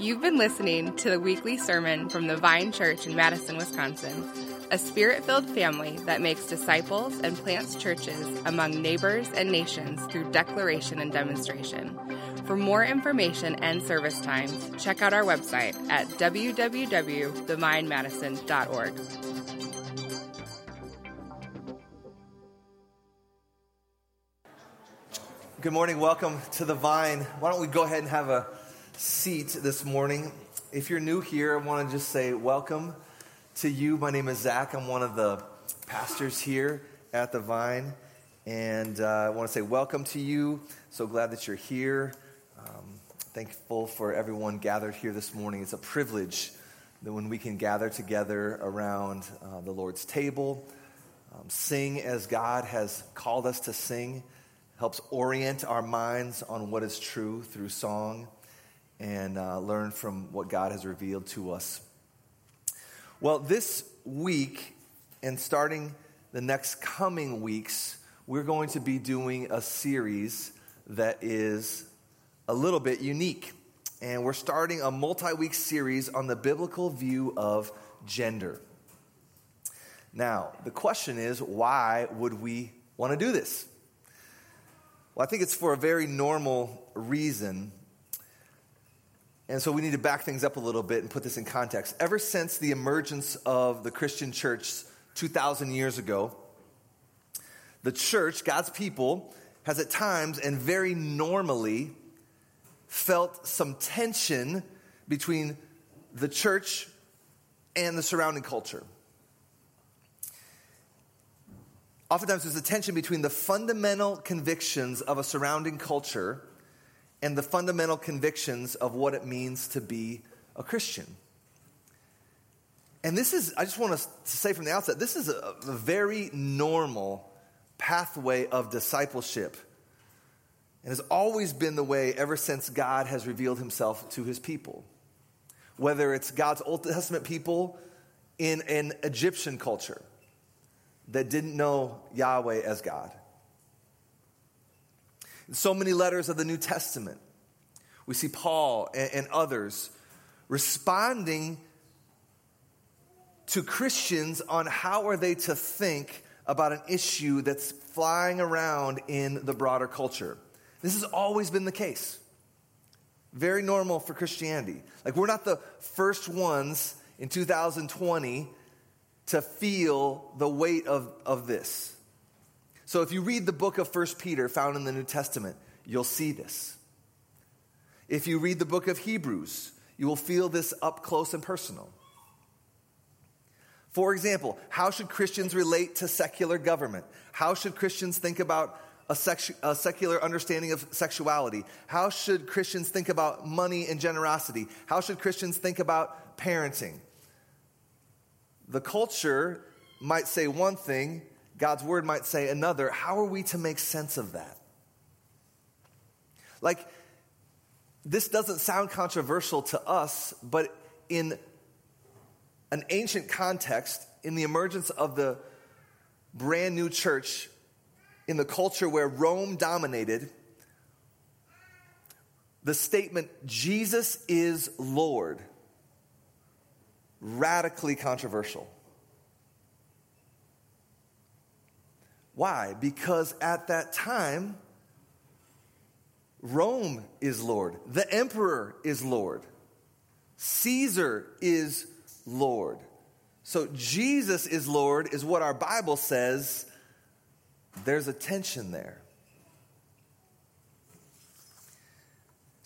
You've been listening to the weekly sermon from the Vine Church in Madison, Wisconsin, a spirit filled family that makes disciples and plants churches among neighbors and nations through declaration and demonstration. For more information and service times, check out our website at www.thevinemadison.org. Good morning. Welcome to the Vine. Why don't we go ahead and have a seat this morning? If you're new here, I want to just say welcome to you. My name is Zach. I'm one of the pastors here at the Vine. And uh, I want to say welcome to you. So glad that you're here. Um, thankful for everyone gathered here this morning. It's a privilege that when we can gather together around uh, the Lord's table, um, sing as God has called us to sing helps orient our minds on what is true through song and uh, learn from what God has revealed to us. Well, this week and starting the next coming weeks, we're going to be doing a series that is a little bit unique. And we're starting a multi week series on the biblical view of gender. Now, the question is why would we want to do this? Well, I think it's for a very normal reason. And so we need to back things up a little bit and put this in context. Ever since the emergence of the Christian church 2,000 years ago, the church, God's people, has at times and very normally felt some tension between the church and the surrounding culture. Oftentimes, there's a tension between the fundamental convictions of a surrounding culture and the fundamental convictions of what it means to be a Christian. And this is, I just want to say from the outset, this is a, a very normal pathway of discipleship. And has always been the way ever since God has revealed himself to his people. Whether it's God's Old Testament people in an Egyptian culture, that didn't know Yahweh as God. So many letters of the New Testament, we see Paul and, and others responding to Christians on how are they to think about an issue that's flying around in the broader culture. This has always been the case. Very normal for Christianity. Like, we're not the first ones in 2020 to feel the weight of, of this. So if you read the book of First Peter found in the New Testament, you'll see this. If you read the book of Hebrews, you will feel this up close and personal. For example, how should Christians relate to secular government? How should Christians think about a, sexu- a, secular understanding of sexuality? How should Christians think about money and generosity? How should Christians think about parenting? The culture might say one thing, God's word might say another. How are we to make sense of that? Like, this doesn't sound controversial to us, but in an ancient context, in the emergence of the brand new church, in the culture where Rome dominated, the statement, Jesus is Lord, radically controversial. Why? Because at that time, Rome is Lord, the emperor is Lord, Caesar is Lord. So Jesus is Lord is what our Bible says. There's a tension there.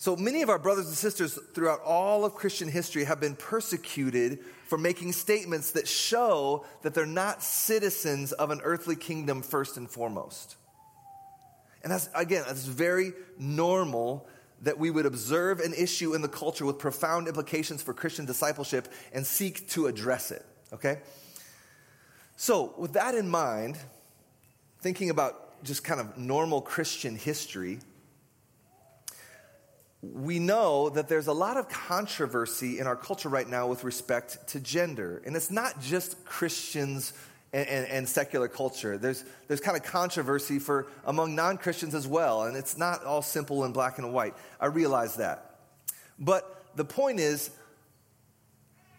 So many of our brothers and sisters throughout all of Christian history have been persecuted for making statements that show that they're not citizens of an earthly kingdom first and foremost. And that's, again, that's very normal that we would observe an issue in the culture with profound implications for Christian discipleship and seek to address it, okay? So, with that in mind, thinking about just kind of normal Christian history, we know that there's a lot of controversy in our culture right now with respect to gender. And it's not just Christians and, and, and secular culture. There's, there's kind of controversy for among non Christians as well. And it's not all simple and black and white. I realize that. But the point is,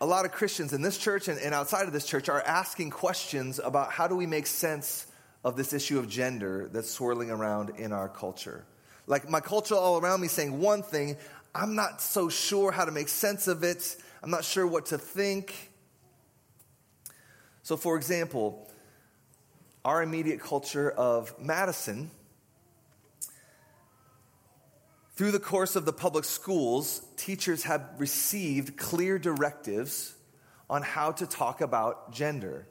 a lot of Christians in this church and, and outside of this church are asking questions about how do we make sense of this issue of gender that's swirling around in our culture. Like my culture all around me saying one thing, I'm not so sure how to make sense of it. I'm not sure what to think. So, for example, our immediate culture of Madison, through the course of the public schools, teachers have received clear directives on how to talk about gender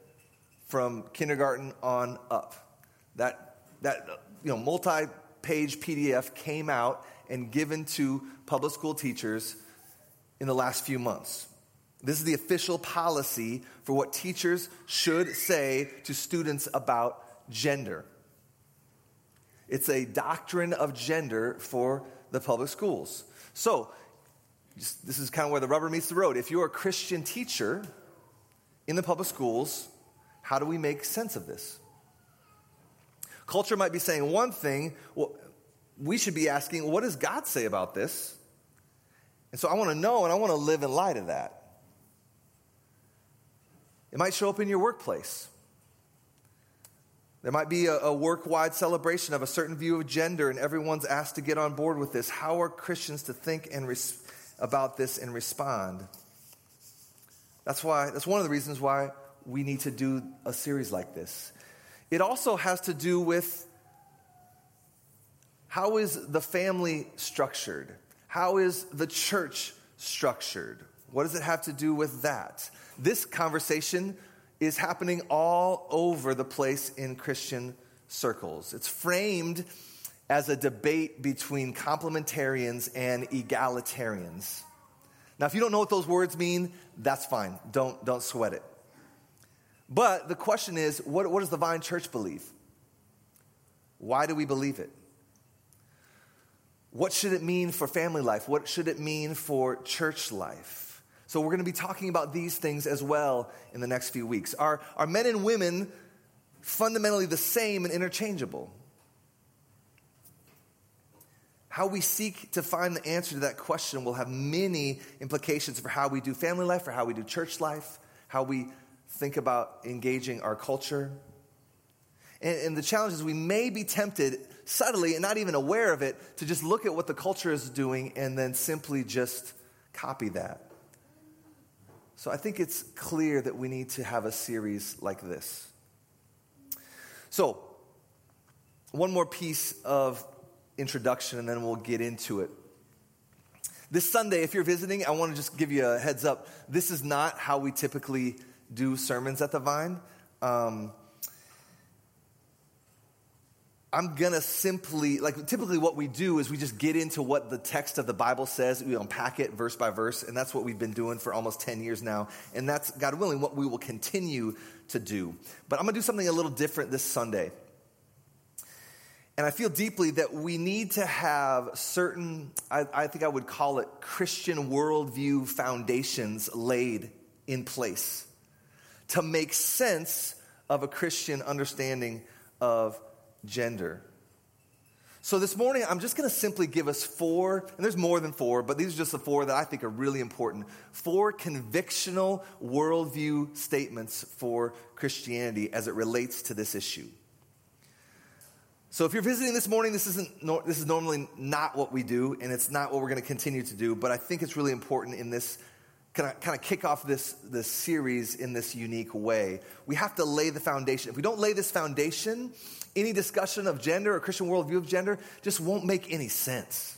from kindergarten on up. That, that you know, multi page PDF came out and given to public school teachers in the last few months. This is the official policy for what teachers should say to students about gender. It's a doctrine of gender for the public schools. So, this is kind of where the rubber meets the road. If you're a Christian teacher in the public schools, how do we make sense of this? Culture might be saying one thing. Well, we should be asking, what does God say about this? And so I want to know and I want to live in light of that. It might show up in your workplace. There might be a, a work wide celebration of a certain view of gender, and everyone's asked to get on board with this. How are Christians to think and res- about this and respond? That's why, that's one of the reasons why we need to do a series like this. It also has to do with how is the family structured? How is the church structured? What does it have to do with that? This conversation is happening all over the place in Christian circles. It's framed as a debate between complementarians and egalitarians. Now, if you don't know what those words mean, that's fine. Don't, don't sweat it. But the question is what, what does the Vine Church believe? Why do we believe it? What should it mean for family life? What should it mean for church life? So, we're going to be talking about these things as well in the next few weeks. Are, are men and women fundamentally the same and interchangeable? How we seek to find the answer to that question will have many implications for how we do family life, for how we do church life, how we think about engaging our culture. And, and the challenge is we may be tempted subtly and not even aware of it to just look at what the culture is doing and then simply just copy that. So I think it's clear that we need to have a series like this. So, one more piece of introduction and then we'll get into it. This Sunday, if you're visiting, I want to just give you a heads up. This is not how we typically do sermons at the Vine. Um, I'm gonna simply, like, typically what we do is we just get into what the text of the Bible says, we unpack it verse by verse, and that's what we've been doing for almost 10 years now. And that's, God willing, what we will continue to do. But I'm gonna do something a little different this Sunday. And I feel deeply that we need to have certain, I, I think I would call it Christian worldview foundations laid in place to make sense of a Christian understanding of gender. So this morning, I'm just going to simply give us four, and there's more than four, but these are just the four that I think are really important. Four convictional worldview statements for Christianity as it relates to this issue. So if you're visiting this morning, this isn't this is normally not what we do, and it's not what we're going to continue to do. But I think it's really important in this kind of, kind of kick off this, this series in this unique way. We have to lay the foundation. If we don't lay this foundation, any discussion of gender or Christian worldview of gender just won't make any sense.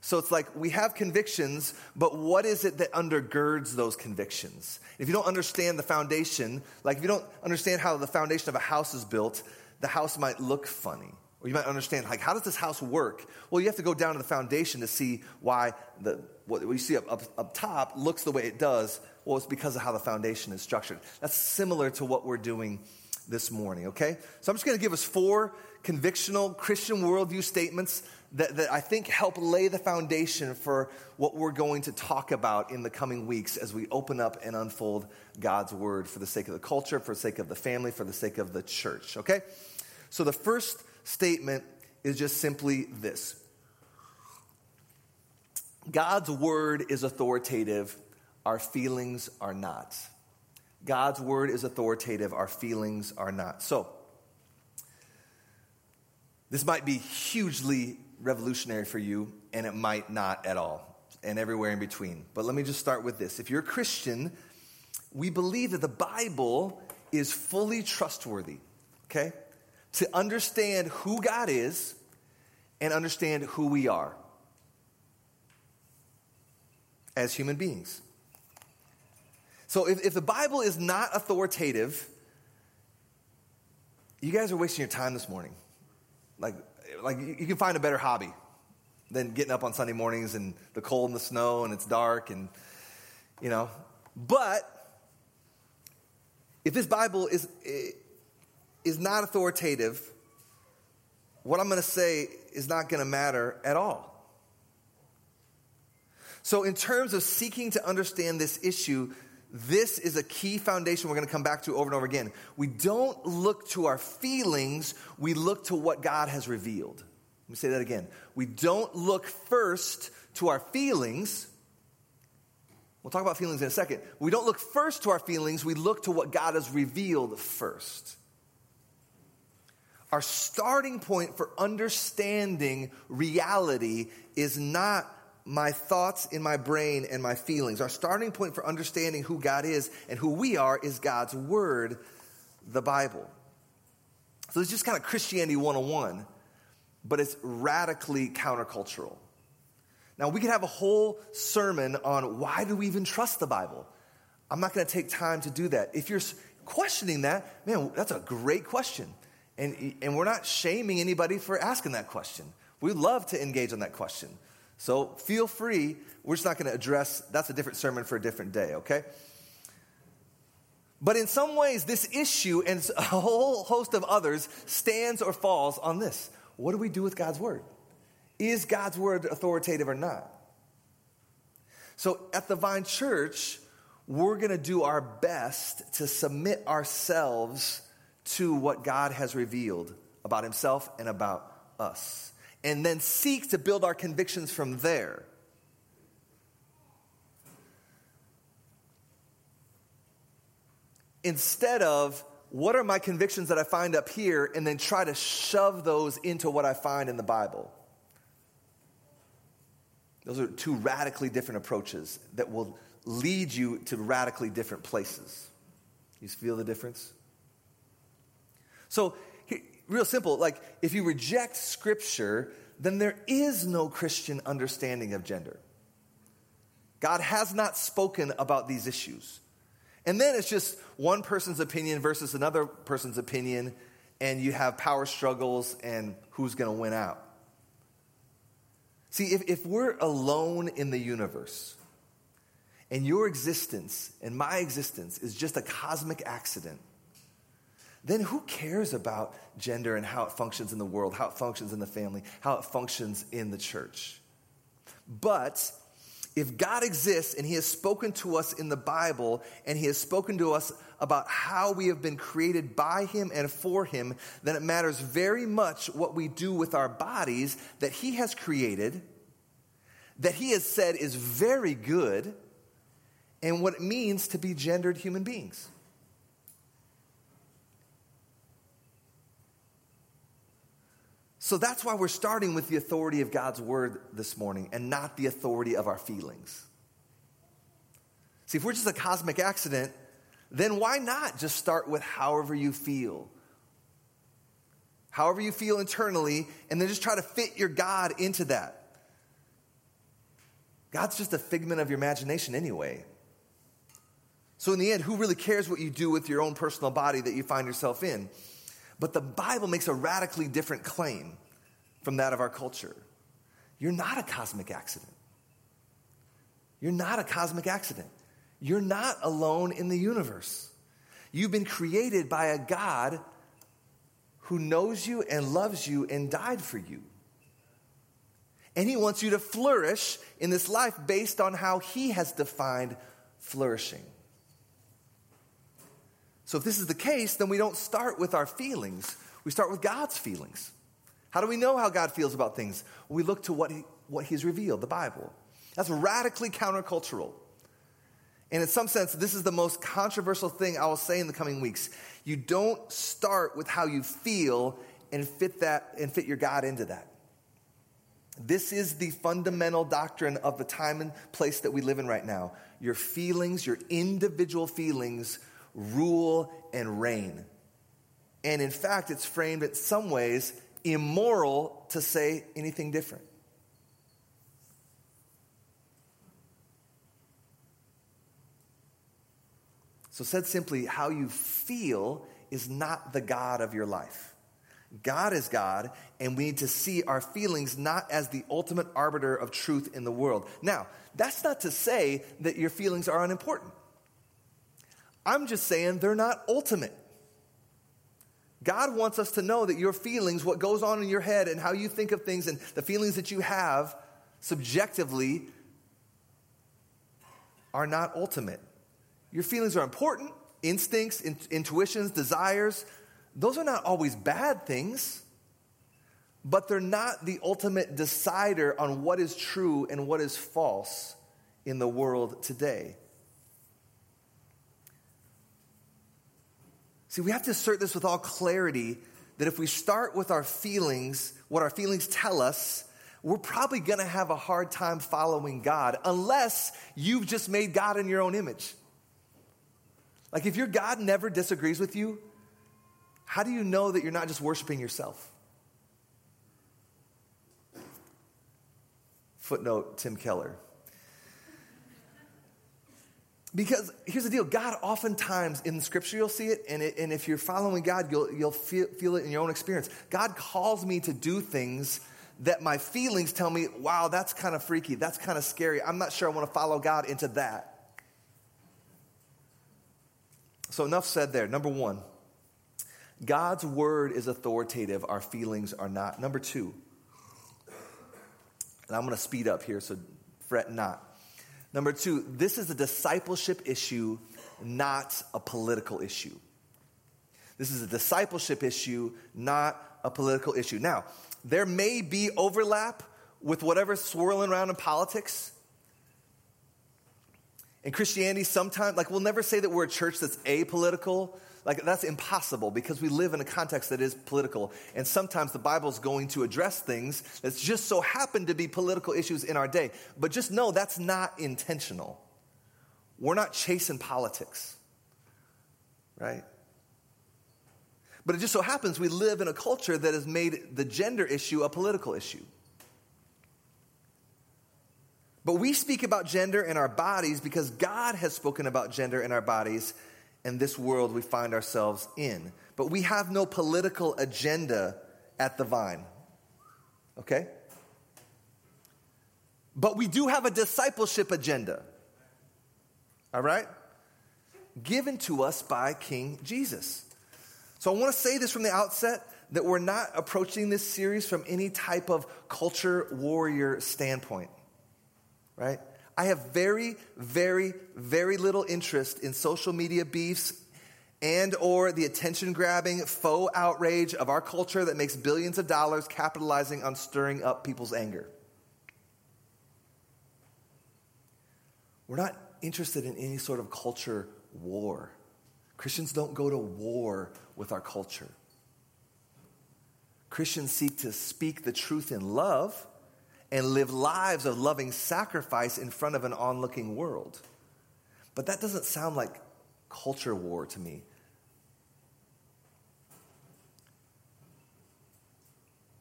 So it's like we have convictions, but what is it that undergirds those convictions? If you don't understand the foundation, like if you don't understand how the foundation of a house is built, the house might look funny. Or you might understand, like, how does this house work? Well, you have to go down to the foundation to see why the, what you see up, up, up top looks the way it does. Well, it's because of how the foundation is structured. That's similar to what we're doing this morning, okay? So I'm just going to give us four convictional Christian worldview statements that, that I think help lay the foundation for what we're going to talk about in the coming weeks as we open up and unfold God's word for the sake of the culture, for the sake of the family, for the sake of the church, okay? So the first statement is just simply this God's word is authoritative, our feelings are not. God's word is authoritative, our feelings are not. So, this might be hugely revolutionary for you, and it might not at all, and everywhere in between. But let me just start with this. If you're a Christian, we believe that the Bible is fully trustworthy, okay? To understand who God is and understand who we are as human beings. So if, if the Bible is not authoritative, you guys are wasting your time this morning. Like, like you can find a better hobby than getting up on Sunday mornings and the cold and the snow and it's dark and, you know. But if this Bible is, is not authoritative, what I'm going to say is not going to matter at all. So, in terms of seeking to understand this issue, this is a key foundation we're going to come back to over and over again. We don't look to our feelings, we look to what God has revealed. Let me say that again. We don't look first to our feelings. We'll talk about feelings in a second. We don't look first to our feelings, we look to what God has revealed first. Our starting point for understanding reality is not my thoughts in my brain and my feelings. Our starting point for understanding who God is and who we are is God's Word, the Bible. So it's just kind of Christianity 101 but it's radically countercultural. Now, we could have a whole sermon on why do we even trust the Bible? I'm not going to take time to do that. If you're questioning that, man, that's a great question. And, and we're not shaming anybody for asking that question. We love to engage on that question. So feel free. We're just not going to address, that's a different sermon for a different day, okay? But in some ways, this issue and a whole host of others stands or falls on this what do we do with God's word? Is God's word authoritative or not? So at the Vine Church, we're going to do our best to submit ourselves to what God has revealed about himself and about us, and then seek to build our convictions from there. Instead of what are my convictions that I find up here, and then try to shove those into what I find in the Bible. Those are two radically different approaches that will lead you to radically different places. You feel the difference? So, real simple like, if you reject Scripture, then there is no Christian understanding of gender. God has not spoken about these issues. And then it's just one person's opinion versus another person's opinion, and you have power struggles and who's going to win out. See, if, if we're alone in the universe, and your existence and my existence is just a cosmic accident, then who cares about gender and how it functions in the world, how it functions in the family, how it functions in the church? But if God exists and He has spoken to us in the Bible and He has spoken to us about how we have been created by Him and for Him, then it matters very much what we do with our bodies that He has created, that He has said is very good, and what it means to be gendered human beings. So that's why we're starting with the authority of God's word this morning and not the authority of our feelings. See, if we're just a cosmic accident, then why not just start with however you feel? However you feel internally, and then just try to fit your God into that. God's just a figment of your imagination anyway. So, in the end, who really cares what you do with your own personal body that you find yourself in? But the Bible makes a radically different claim from that of our culture. You're not a cosmic accident. You're not a cosmic accident. You're not alone in the universe. You've been created by a God who knows you and loves you and died for you. And he wants you to flourish in this life based on how he has defined flourishing. So, if this is the case, then we don't start with our feelings, we start with God's feelings. How do we know how God feels about things? We look to what, he, what He's revealed, the Bible. That's radically countercultural. And in some sense, this is the most controversial thing I will say in the coming weeks. You don't start with how you feel and fit that and fit your God into that. This is the fundamental doctrine of the time and place that we live in right now. Your feelings, your individual feelings, rule and reign. And in fact, it's framed in some ways immoral to say anything different. So, said simply, how you feel is not the God of your life. God is God, and we need to see our feelings not as the ultimate arbiter of truth in the world. Now, that's not to say that your feelings are unimportant. I'm just saying they're not ultimate. God wants us to know that your feelings, what goes on in your head, and how you think of things, and the feelings that you have subjectively, are not ultimate. Your feelings are important, instincts, in, intuitions, desires. Those are not always bad things, but they're not the ultimate decider on what is true and what is false in the world today. See, we have to assert this with all clarity that if we start with our feelings, what our feelings tell us, we're probably going to have a hard time following God unless you've just made God in your own image. Like if your God never disagrees with you, how do you know that you're not just worshiping yourself? Footnote Tim Keller. Because here's the deal God, oftentimes in scripture, you'll see it, and, it, and if you're following God, you'll, you'll feel, feel it in your own experience. God calls me to do things that my feelings tell me, wow, that's kind of freaky, that's kind of scary. I'm not sure I want to follow God into that. So, enough said there. Number one, God's word is authoritative, our feelings are not. Number two, and I'm going to speed up here, so fret not. Number two, this is a discipleship issue, not a political issue. This is a discipleship issue, not a political issue. Now, there may be overlap with whatever's swirling around in politics. In Christianity, sometimes, like, we'll never say that we're a church that's apolitical. Like, that's impossible because we live in a context that is political. And sometimes the Bible is going to address things that just so happen to be political issues in our day. But just know that's not intentional. We're not chasing politics, right? But it just so happens we live in a culture that has made the gender issue a political issue. But we speak about gender in our bodies because God has spoken about gender in our bodies in this world we find ourselves in. But we have no political agenda at the vine. Okay? But we do have a discipleship agenda. All right? Given to us by King Jesus. So I want to say this from the outset that we're not approaching this series from any type of culture warrior standpoint. Right? I have very, very, very little interest in social media beefs and or the attention grabbing faux outrage of our culture that makes billions of dollars capitalizing on stirring up people's anger. We're not interested in any sort of culture war. Christians don't go to war with our culture. Christians seek to speak the truth in love and live lives of loving sacrifice in front of an onlooking world. But that doesn't sound like culture war to me.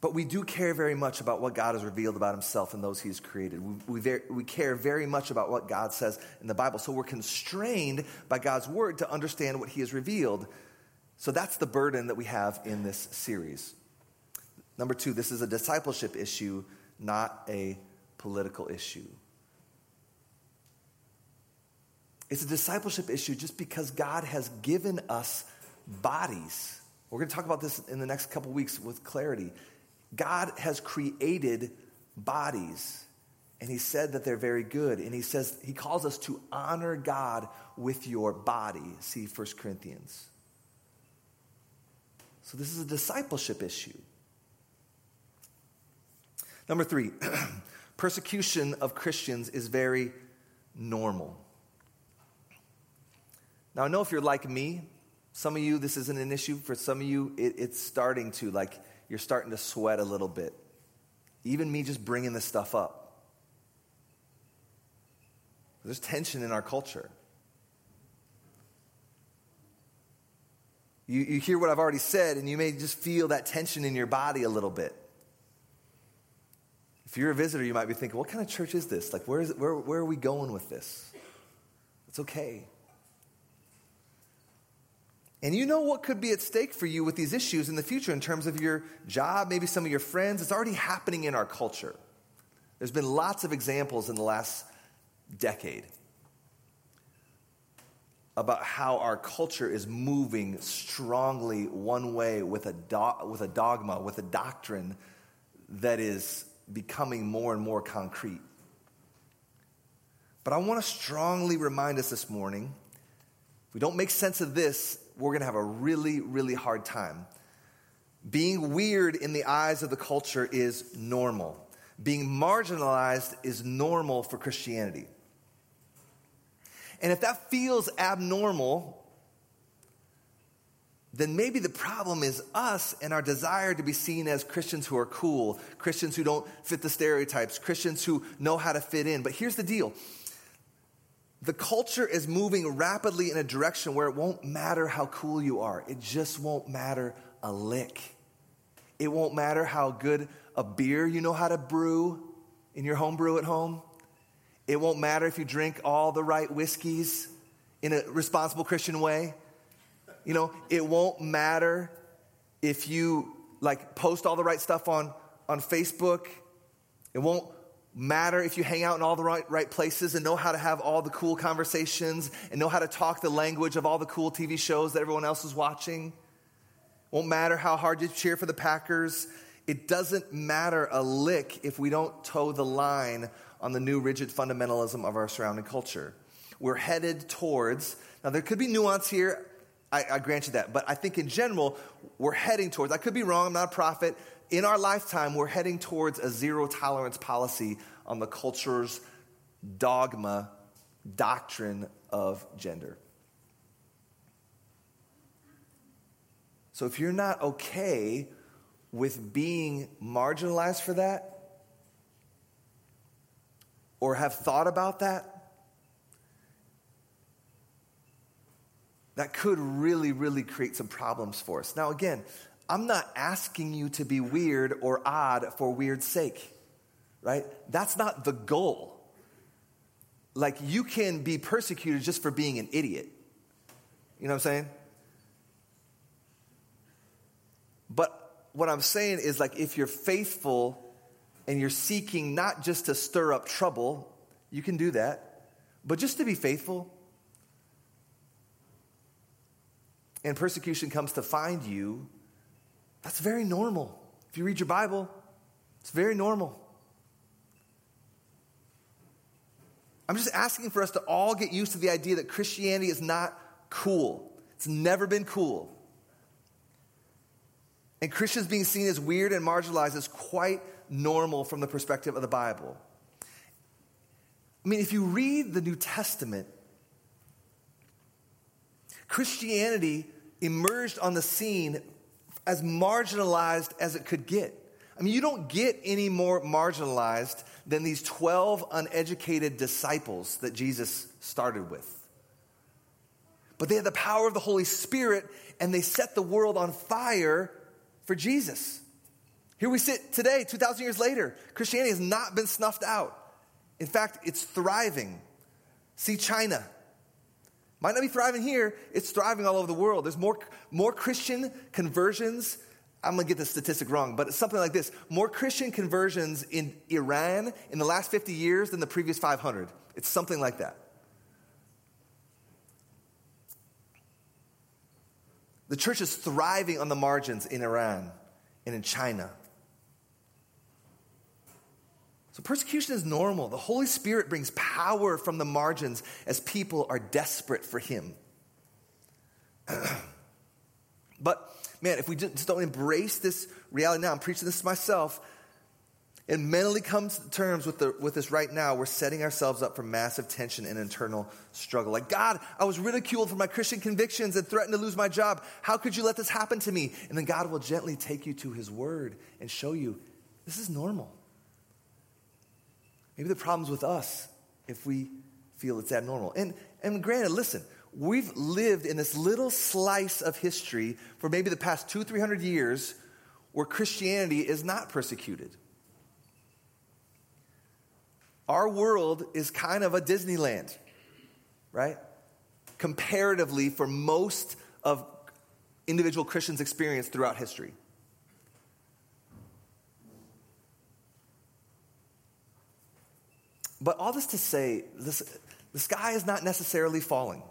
But we do care very much about what God has revealed about himself and those he's created. We, we, very, we, care very much about what God says in the Bible. So we're constrained by God's word to understand what he has revealed. So that's the burden that we have in this series. Number two, this is a discipleship issue not a political issue. It's a discipleship issue just because God has given us bodies. We're going to talk about this in the next couple weeks with clarity. God has created bodies, and He said that they're very good. And He says, He calls us to honor God with your body. See 1 Corinthians. So, this is a discipleship issue. Number three, persecution of Christians is very normal. Now, I know if you're like me, some of you, this isn't an issue. For some of you, it, it's starting to, like, you're starting to sweat a little bit. Even me just bringing this stuff up. There's tension in our culture. You, you hear what I've already said, and you may just feel that tension in your body a little bit. If you're a visitor, you might be thinking, what kind of church is this? Like, where, is it, where, where are we going with this? It's okay. And you know what could be at stake for you with these issues in the future in terms of your job, maybe some of your friends. It's already happening in our culture. There's been lots of examples in the last decade about how our culture is moving strongly one way with a, do- with a dogma, with a doctrine that is becoming more and more concrete. But I want to strongly remind us this morning if we don't make sense of this, we're going to have a really, really hard time. Being weird in the eyes of the culture is normal. Being marginalized is normal for Christianity. And if that feels abnormal, then maybe the problem is us and our desire to be seen as Christians who are cool, Christians who don't fit the stereotypes, Christians who know how to fit in. But here's the deal the culture is moving rapidly in a direction where it won't matter how cool you are, it just won't matter a lick. It won't matter how good a beer you know how to brew in your home brew at home. It won't matter if you drink all the right whiskeys in a responsible Christian way. You know, it won't matter if you like post all the right stuff on, on Facebook. It won't matter if you hang out in all the right, right places and know how to have all the cool conversations and know how to talk the language of all the cool TV shows that everyone else is watching. Won't matter how hard you cheer for the Packers. It doesn't matter a lick if we don't toe the line on the new rigid fundamentalism of our surrounding culture. We're headed towards, now there could be nuance here, I, I grant you that, but I think in general, we're heading towards, I could be wrong, I'm not a prophet, in our lifetime, we're heading towards a zero tolerance policy on the culture's dogma, doctrine of gender. So if you're not okay with being marginalized for that, or have thought about that, that could really, really create some problems for us. Now, again, I'm not asking you to be weird or odd for weird's sake, right? That's not the goal. Like, you can be persecuted just for being an idiot. You know what I'm saying? But what I'm saying is, like, if you're faithful and you're seeking not just to stir up trouble, you can do that, but just to be faithful. And persecution comes to find you that's very normal. If you read your Bible, it's very normal. I'm just asking for us to all get used to the idea that Christianity is not cool. It's never been cool. And Christians being seen as weird and marginalized is quite normal from the perspective of the Bible. I mean, if you read the New Testament, Christianity emerged on the scene as marginalized as it could get. I mean, you don't get any more marginalized than these 12 uneducated disciples that Jesus started with. But they had the power of the Holy Spirit and they set the world on fire for Jesus. Here we sit today, 2,000 years later. Christianity has not been snuffed out. In fact, it's thriving. See China. Might not be thriving here, it's thriving all over the world. There's more, more Christian conversions. I'm gonna get the statistic wrong, but it's something like this more Christian conversions in Iran in the last 50 years than the previous 500. It's something like that. The church is thriving on the margins in Iran and in China. So persecution is normal. The Holy Spirit brings power from the margins as people are desperate for Him. but man, if we just don't embrace this reality now, I'm preaching this to myself. and mentally come to terms with, the, with this right now, we're setting ourselves up for massive tension and internal struggle. Like, God, I was ridiculed for my Christian convictions and threatened to lose my job. How could you let this happen to me? And then God will gently take you to His Word and show you this is normal. Maybe the problem's with us if we feel it's abnormal. And, and granted, listen, we've lived in this little slice of history for maybe the past two, three hundred years where Christianity is not persecuted. Our world is kind of a Disneyland, right? Comparatively, for most of individual Christians' experience throughout history. But all this to say, this, the sky is not necessarily falling.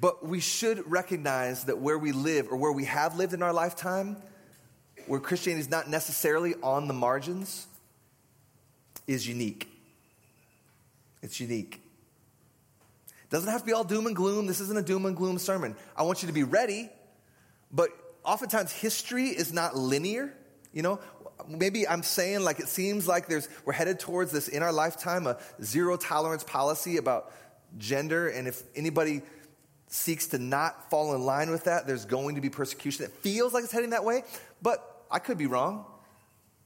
But we should recognize that where we live or where we have lived in our lifetime, where Christianity is not necessarily on the margins, is unique. It's unique. It doesn't have to be all doom and gloom. This isn't a doom and gloom sermon. I want you to be ready, but oftentimes history is not linear. You know, maybe I'm saying like it seems like there's we're headed towards this in our lifetime a zero tolerance policy about gender, and if anybody seeks to not fall in line with that, there's going to be persecution. It feels like it's heading that way, but I could be wrong.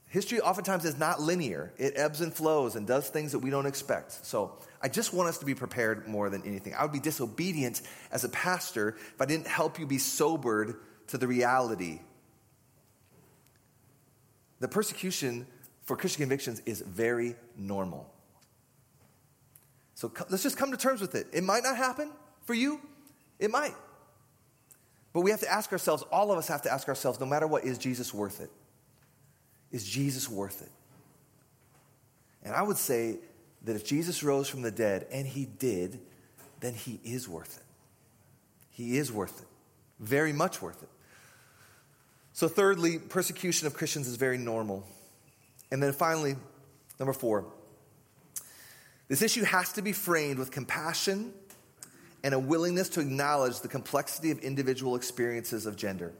History oftentimes is not linear. It ebbs and flows and does things that we don't expect. So I just want us to be prepared more than anything. I would be disobedient as a pastor if I didn't help you be sobered to the reality. The persecution for Christian convictions is very normal. So let's just come to terms with it. It might not happen for you, it might. But we have to ask ourselves, all of us have to ask ourselves, no matter what, is Jesus worth it? Is Jesus worth it? And I would say that if Jesus rose from the dead, and he did, then he is worth it. He is worth it. Very much worth it. So, thirdly, persecution of Christians is very normal. And then finally, number four, this issue has to be framed with compassion and a willingness to acknowledge the complexity of individual experiences of gender.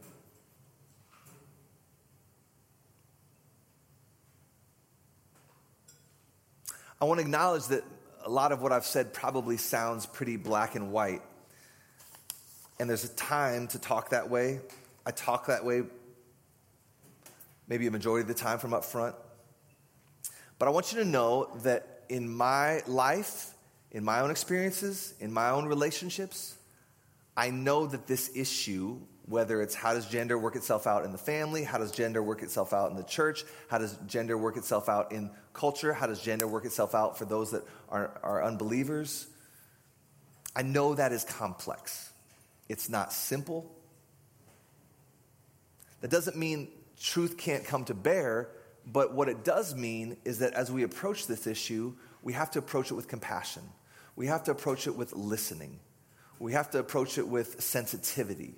I want to acknowledge that a lot of what I've said probably sounds pretty black and white. And there's a time to talk that way. I talk that way maybe a majority of the time from up front. But I want you to know that in my life, in my own experiences, in my own relationships, I know that this issue, whether it's how does gender work itself out in the family, how does gender work itself out in the church, how does gender work itself out in culture, how does gender work itself out for those that are, are unbelievers, I know that is complex. It's not simple. That doesn't mean truth can't come to bear, but what it does mean is that as we approach this issue, we have to approach it with compassion. We have to approach it with listening. We have to approach it with sensitivity.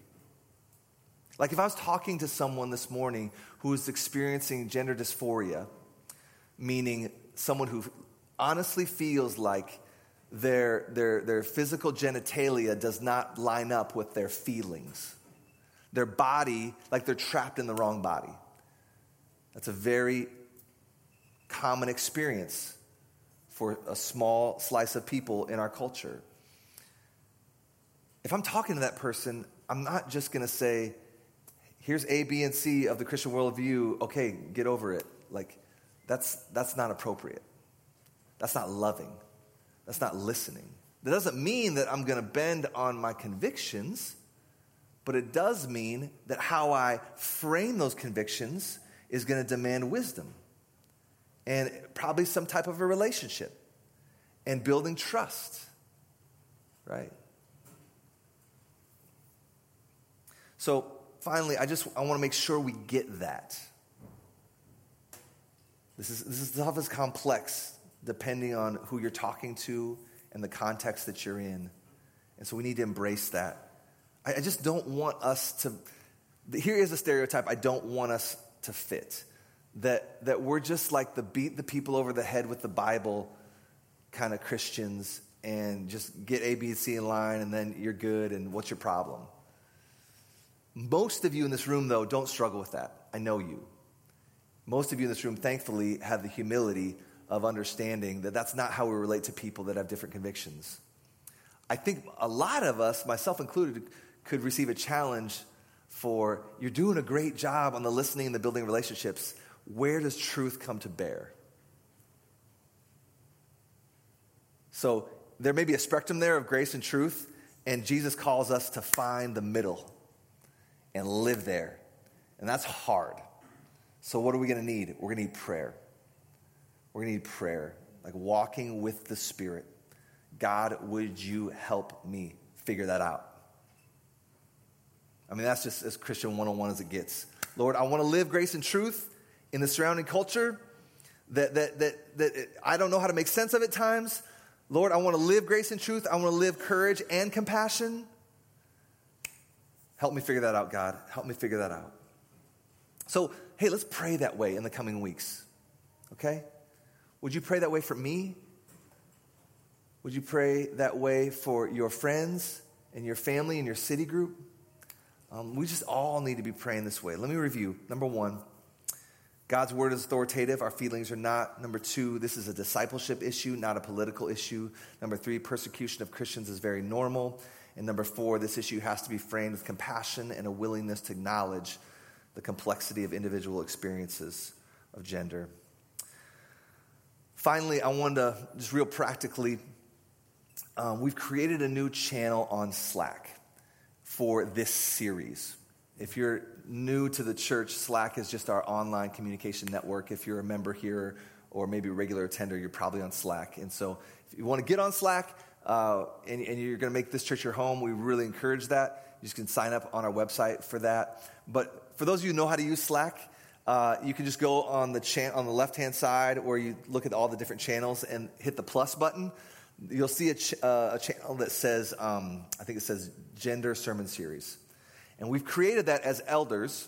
Like if I was talking to someone this morning who is experiencing gender dysphoria, meaning someone who honestly feels like their, their, their physical genitalia does not line up with their feelings their body like they're trapped in the wrong body. That's a very common experience for a small slice of people in our culture. If I'm talking to that person, I'm not just going to say, here's A, B, and C of the Christian worldview. Okay, get over it. Like, that's, that's not appropriate. That's not loving. That's not listening. That doesn't mean that I'm going to bend on my convictions but it does mean that how I frame those convictions is going to demand wisdom and probably some type of a relationship and building trust, right? So finally, I just I want to make sure we get that. This is this is stuff is complex depending on who you're talking to and the context that you're in. And so we need to embrace that. I just don't want us to, here is a stereotype I don't want us to fit. That, that we're just like the beat the people over the head with the Bible kind of Christians and just get A, B, and C in line and then you're good and what's your problem? Most of you in this room, though, don't struggle with that. I know you. most of you in this room, thankfully, have the humility of understanding that that's not how we relate to people that have different convictions. I think a lot of us, myself included, could receive a challenge for you're doing a great job on the listening and the building relationships. Where does truth come to bear? So there may be a spectrum there of grace and truth, and Jesus calls us to find the middle and live there. And that's hard. So, what are we going to need? We're going to need prayer. We're going to need prayer, like walking with the Spirit. God, would you help me figure that out? I mean, that's just as Christian 101 as it gets. Lord, I want to live grace and truth in the surrounding culture that, that, that, that I don't know how to make sense of at times. Lord, I want to live grace and truth. I want to live courage and compassion. Help me figure that out, God. Help me figure that out. So, hey, let's pray that way in the coming weeks. Okay? Would you pray that way for me? Would you pray that way for your friends and your family and your city group? Um, we just all need to be praying this way. Let me review. Number one, God's word is authoritative. Our feelings are not. Number two, this is a discipleship issue, not a political issue. Number three, persecution of Christians is very normal. And number four, this issue has to be framed with compassion and a willingness to acknowledge the complexity of individual experiences of gender. Finally, I wanted to just real practically, um, we've created a new channel on Slack for this series. If you're new to the church, Slack is just our online communication network. If you're a member here or maybe a regular attender, you're probably on Slack. And so if you want to get on Slack uh, and, and you're going to make this church your home, we really encourage that. You just can sign up on our website for that. But for those of you who know how to use Slack, uh, you can just go on the, cha- on the left hand side where you look at all the different channels and hit the plus button you'll see a, ch- uh, a channel that says, um, I think it says Gender Sermon Series. And we've created that as elders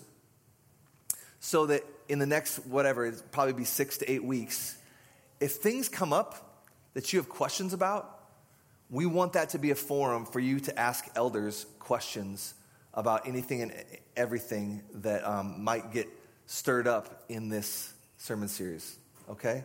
so that in the next, whatever, it'll probably be six to eight weeks, if things come up that you have questions about, we want that to be a forum for you to ask elders questions about anything and everything that um, might get stirred up in this sermon series. Okay?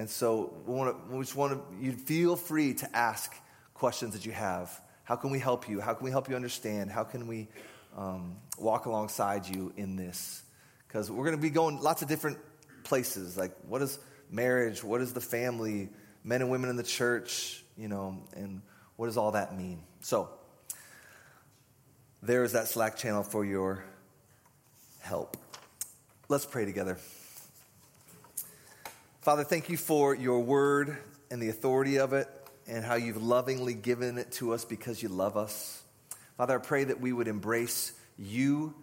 And so we, want to, we just want to, you feel free to ask questions that you have. How can we help you? How can we help you understand? How can we um, walk alongside you in this? Because we're going to be going lots of different places. Like, what is marriage? What is the family? Men and women in the church, you know, and what does all that mean? So, there is that Slack channel for your help. Let's pray together. Father, thank you for your word and the authority of it and how you've lovingly given it to us because you love us. Father, I pray that we would embrace you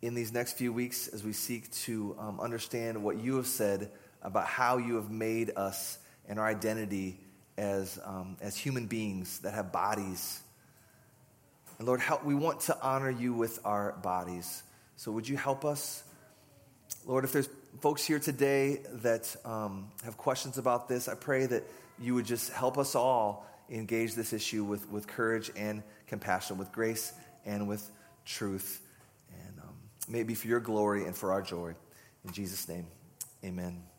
in these next few weeks as we seek to um, understand what you have said about how you have made us and our identity as, um, as human beings that have bodies. And Lord, help, we want to honor you with our bodies. So would you help us? Lord, if there's folks here today that um, have questions about this, I pray that you would just help us all engage this issue with, with courage and compassion, with grace and with truth. And um, maybe for your glory and for our joy. In Jesus' name, amen.